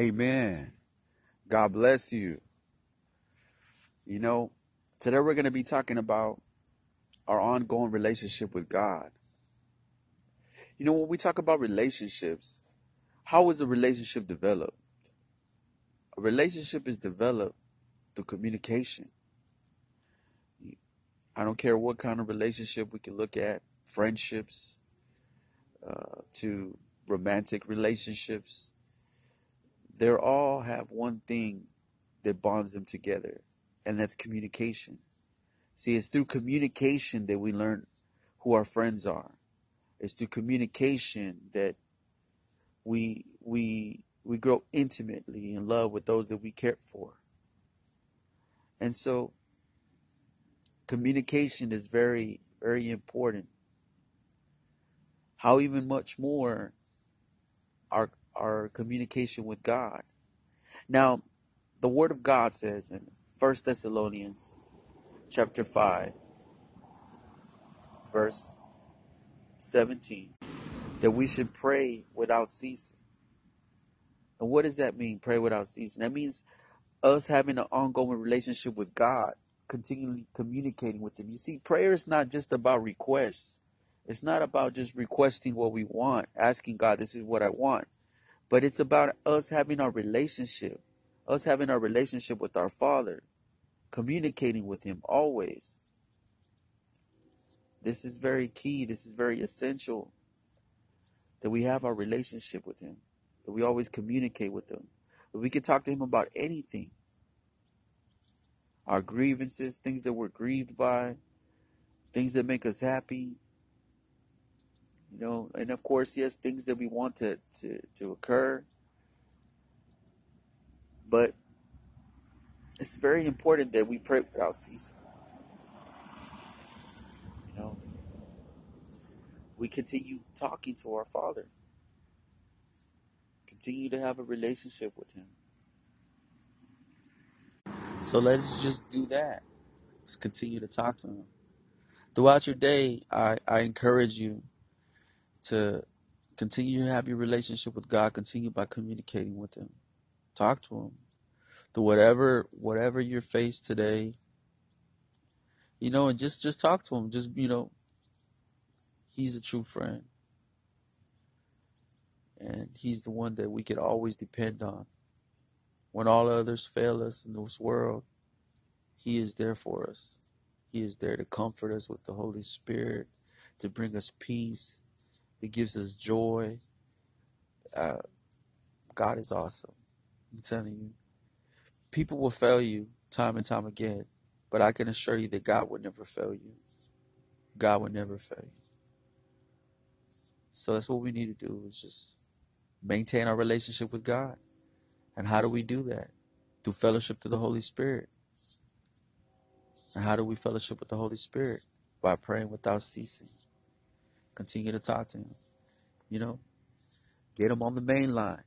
Amen. God bless you. You know, today we're going to be talking about our ongoing relationship with God. You know, when we talk about relationships, how is a relationship developed? A relationship is developed through communication. I don't care what kind of relationship we can look at, friendships, uh, to romantic relationships. They all have one thing that bonds them together, and that's communication. See, it's through communication that we learn who our friends are. It's through communication that we we we grow intimately in love with those that we care for. And so communication is very, very important. How even much more our our communication with God. Now, the word of God says in 1 Thessalonians chapter 5 verse 17 that we should pray without ceasing. And what does that mean? Pray without ceasing. That means us having an ongoing relationship with God, continually communicating with Him. You see, prayer is not just about requests. It's not about just requesting what we want, asking God, this is what I want. But it's about us having our relationship, us having our relationship with our Father, communicating with Him always. This is very key. This is very essential that we have our relationship with Him, that we always communicate with Him, that we can talk to Him about anything our grievances, things that we're grieved by, things that make us happy. You know, and of course, yes, things that we want to, to, to occur. But it's very important that we pray without ceasing. You know, we continue talking to our Father, continue to have a relationship with Him. So let's just do that. Let's continue to talk to Him. Throughout your day, I, I encourage you to continue to have your relationship with God, continue by communicating with Him. Talk to Him. Through whatever whatever you're faced today, you know, and just just talk to Him. Just you know, He's a true friend. And He's the one that we could always depend on. When all others fail us in this world, He is there for us. He is there to comfort us with the Holy Spirit, to bring us peace. It gives us joy. Uh, God is awesome. I'm telling you. People will fail you time and time again, but I can assure you that God will never fail you. God will never fail you. So that's what we need to do is just maintain our relationship with God. And how do we do that? Through fellowship to the Holy Spirit. And how do we fellowship with the Holy Spirit? By praying without ceasing. Continue to talk to Him. You know, get Him on the main line.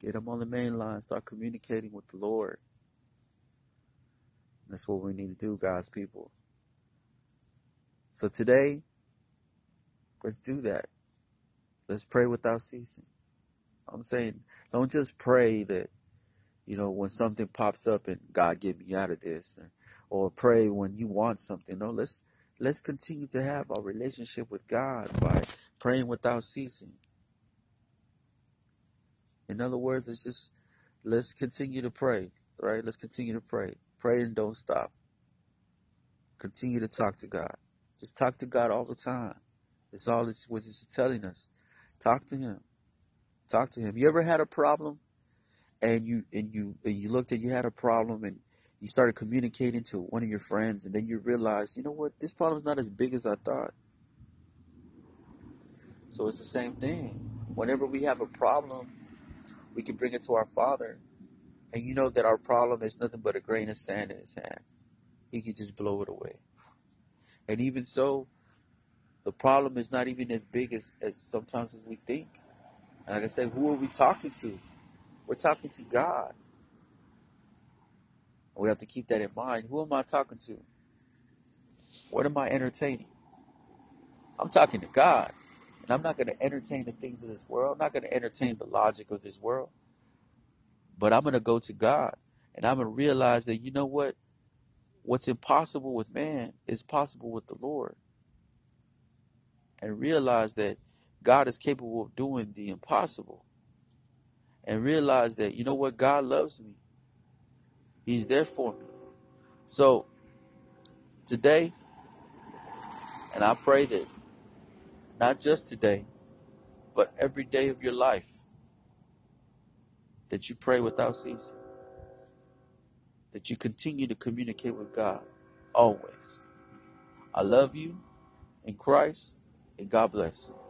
Get Him on the main line. Start communicating with the Lord. That's what we need to do, God's people. So today, let's do that. Let's pray without ceasing. I'm saying, don't just pray that, you know, when something pops up and God get me out of this, or, or pray when you want something. No, let's let's continue to have our relationship with God by praying without ceasing. In other words, it's just let's continue to pray, right? Let's continue to pray. Pray and don't stop. Continue to talk to God. Just talk to God all the time. It's all it's what it's telling us. Talk to Him. Talk to Him. You ever had a problem, and you and you and you looked at you had a problem, and you started communicating to one of your friends, and then you realize you know what, this problem's not as big as I thought. So it's the same thing. Whenever we have a problem, we can bring it to our Father, and you know that our problem is nothing but a grain of sand in His hand. He can just blow it away. And even so, the problem is not even as big as, as sometimes as we think. Like I said, who are we talking to? We're talking to God. We have to keep that in mind. Who am I talking to? What am I entertaining? I'm talking to God. And I'm not going to entertain the things of this world. I'm not going to entertain the logic of this world. But I'm going to go to God and I'm going to realize that, you know what? What's impossible with man is possible with the Lord. And realize that God is capable of doing the impossible. And realize that, you know what? God loves me. He's there for me. So today, and I pray that not just today, but every day of your life, that you pray without ceasing, that you continue to communicate with God always. I love you in Christ, and God bless you.